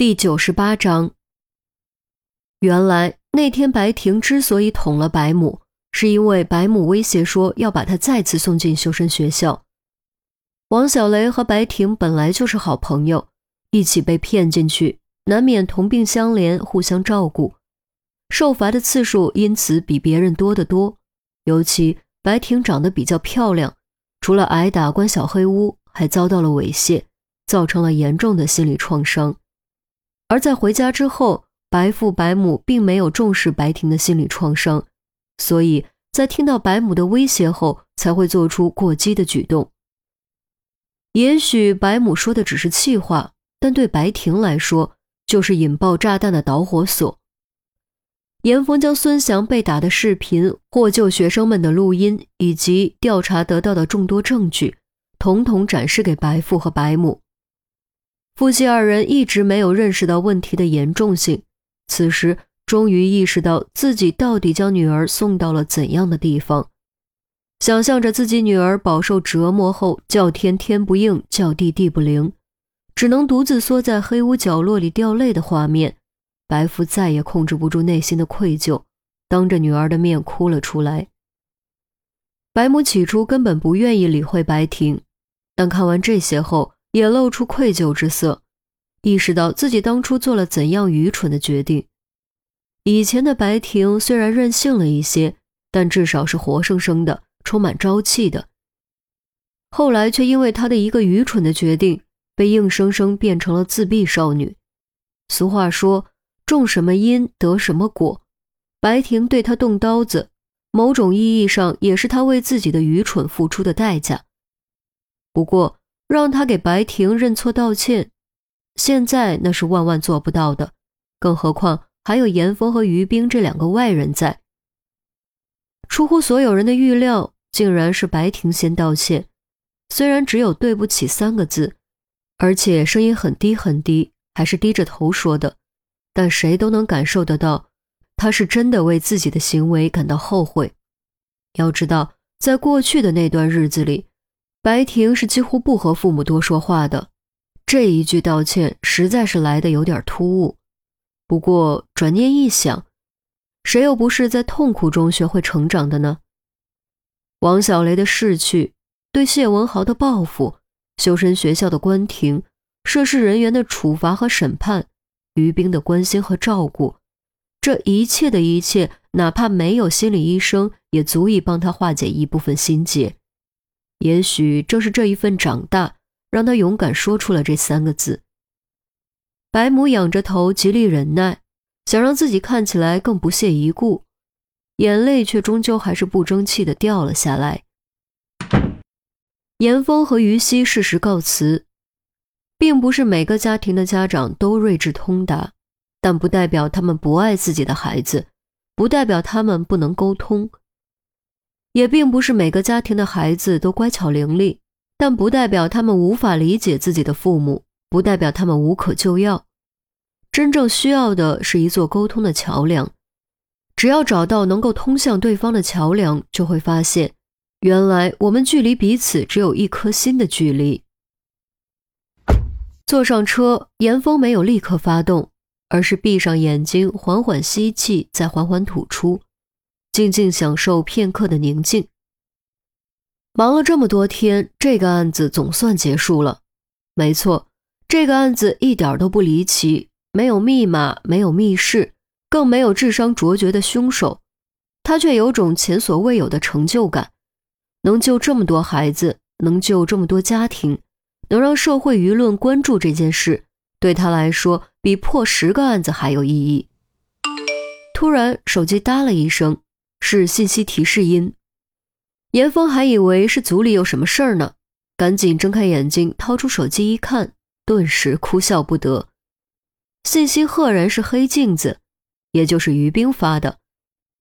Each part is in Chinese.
第九十八章。原来那天白婷之所以捅了白母，是因为白母威胁说要把她再次送进修身学校。王小雷和白婷本来就是好朋友，一起被骗进去，难免同病相怜，互相照顾，受罚的次数因此比别人多得多。尤其白婷长得比较漂亮，除了挨打关小黑屋，还遭到了猥亵，造成了严重的心理创伤。而在回家之后，白父白母并没有重视白婷的心理创伤，所以在听到白母的威胁后，才会做出过激的举动。也许白母说的只是气话，但对白婷来说，就是引爆炸弹的导火索。严峰将孙翔被打的视频、获救学生们的录音以及调查得到的众多证据，统统展示给白父和白母。夫妻二人一直没有认识到问题的严重性，此时终于意识到自己到底将女儿送到了怎样的地方。想象着自己女儿饱受折磨后，叫天天不应，叫地地不灵，只能独自缩在黑屋角落里掉泪的画面，白父再也控制不住内心的愧疚，当着女儿的面哭了出来。白母起初根本不愿意理会白婷，但看完这些后。也露出愧疚之色，意识到自己当初做了怎样愚蠢的决定。以前的白婷虽然任性了一些，但至少是活生生的、充满朝气的。后来却因为她的一个愚蠢的决定，被硬生生变成了自闭少女。俗话说：“种什么因得什么果。”白婷对她动刀子，某种意义上也是她为自己的愚蠢付出的代价。不过，让他给白婷认错道歉，现在那是万万做不到的，更何况还有严峰和于冰这两个外人在。出乎所有人的预料，竟然是白婷先道歉，虽然只有“对不起”三个字，而且声音很低很低，还是低着头说的，但谁都能感受得到，他是真的为自己的行为感到后悔。要知道，在过去的那段日子里。白婷是几乎不和父母多说话的，这一句道歉实在是来的有点突兀。不过转念一想，谁又不是在痛苦中学会成长的呢？王小雷的逝去，对谢文豪的报复，修身学校的关停，涉事人员的处罚和审判，于冰的关心和照顾，这一切的一切，哪怕没有心理医生，也足以帮他化解一部分心结。也许正是这一份长大，让他勇敢说出了这三个字。白母仰着头，极力忍耐，想让自己看起来更不屑一顾，眼泪却终究还是不争气的掉了下来。严峰和于西适时告辞，并不是每个家庭的家长都睿智通达，但不代表他们不爱自己的孩子，不代表他们不能沟通。也并不是每个家庭的孩子都乖巧伶俐，但不代表他们无法理解自己的父母，不代表他们无可救药。真正需要的是一座沟通的桥梁。只要找到能够通向对方的桥梁，就会发现，原来我们距离彼此只有一颗心的距离。坐上车，严峰没有立刻发动，而是闭上眼睛，缓缓吸气，再缓缓吐出。静静享受片刻的宁静。忙了这么多天，这个案子总算结束了。没错，这个案子一点都不离奇，没有密码，没有密室，更没有智商卓绝的凶手。他却有种前所未有的成就感，能救这么多孩子，能救这么多家庭，能让社会舆论关注这件事，对他来说比破十个案子还有意义。突然，手机哒了一声。是信息提示音，严峰还以为是组里有什么事儿呢，赶紧睁开眼睛，掏出手机一看，顿时哭笑不得。信息赫然是黑镜子，也就是于冰发的，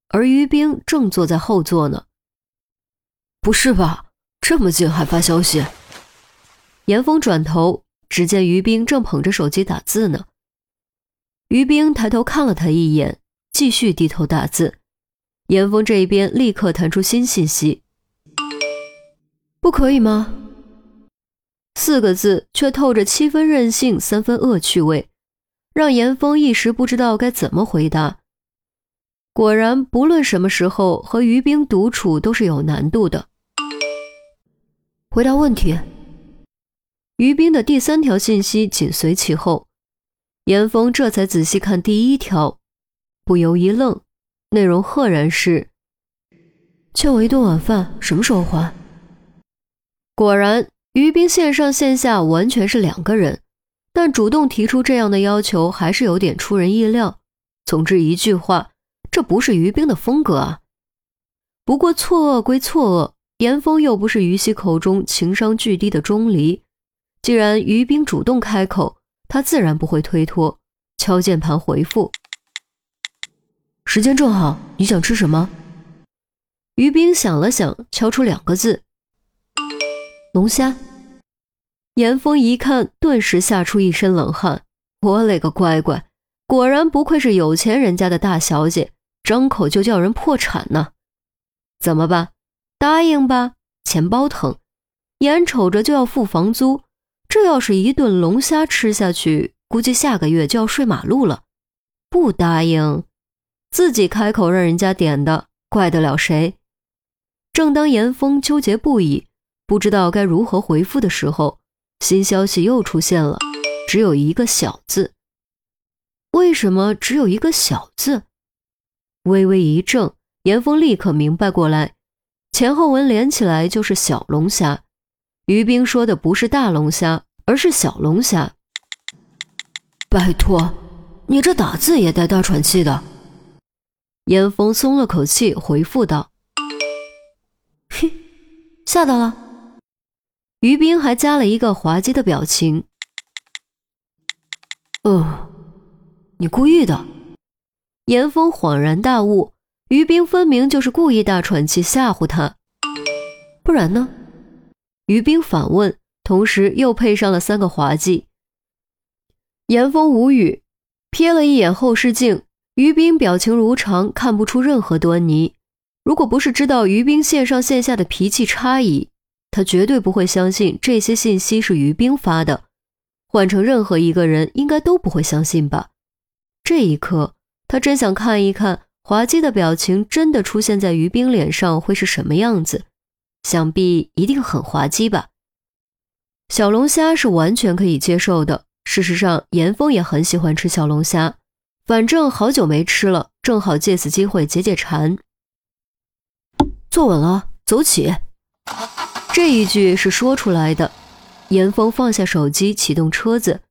而于冰正坐在后座呢。不是吧？这么近还发消息？严峰转头，只见于冰正捧着手机打字呢。于冰抬头看了他一眼，继续低头打字。严峰这一边立刻弹出新信息：“不可以吗？”四个字却透着七分任性，三分恶趣味。让严峰一时不知道该怎么回答。果然，不论什么时候和于冰独处都是有难度的。回答问题。于冰的第三条信息紧随其后，严峰这才仔细看第一条，不由一愣，内容赫然是：“欠我一顿晚饭，什么时候还？”果然，于冰线上线下完全是两个人，但主动提出这样的要求还是有点出人意料。总之一句话，这不是于冰的风格啊。不过错愕归错愕，严峰又不是于西口中情商巨低的钟离。既然于冰主动开口，他自然不会推脱，敲键盘回复。时间正好，你想吃什么？于冰想了想，敲出两个字：龙虾。严峰一看，顿时吓出一身冷汗。我勒个乖乖，果然不愧是有钱人家的大小姐，张口就叫人破产呢。怎么办？答应吧，钱包疼，眼瞅着就要付房租。这要是一顿龙虾吃下去，估计下个月就要睡马路了。不答应，自己开口让人家点的，怪得了谁？正当严峰纠结不已，不知道该如何回复的时候，新消息又出现了，只有一个小字。为什么只有一个小字？微微一怔，严峰立刻明白过来，前后文连起来就是小龙虾。于冰说的不是大龙虾，而是小龙虾。拜托，你这打字也带大喘气的。严峰松了口气，回复道：“嘿，吓到了。”于冰还加了一个滑稽的表情。哦，你故意的。严峰恍然大悟，于冰分明就是故意大喘气吓唬他，不然呢？于冰反问，同时又配上了三个滑稽。严峰无语，瞥了一眼后视镜，于冰表情如常，看不出任何端倪。如果不是知道于冰线上线下的脾气差异，他绝对不会相信这些信息是于冰发的。换成任何一个人，应该都不会相信吧？这一刻，他真想看一看滑稽的表情真的出现在于冰脸上会是什么样子。想必一定很滑稽吧？小龙虾是完全可以接受的。事实上，严峰也很喜欢吃小龙虾，反正好久没吃了，正好借此机会解解馋。坐稳了，走起。这一句是说出来的。严峰放下手机，启动车子，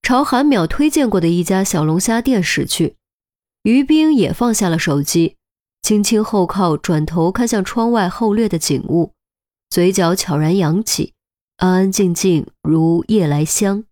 朝韩淼推荐过的一家小龙虾店驶去。于冰也放下了手机。轻轻后靠，转头看向窗外后掠的景物，嘴角悄然扬起，安安静静如夜来香。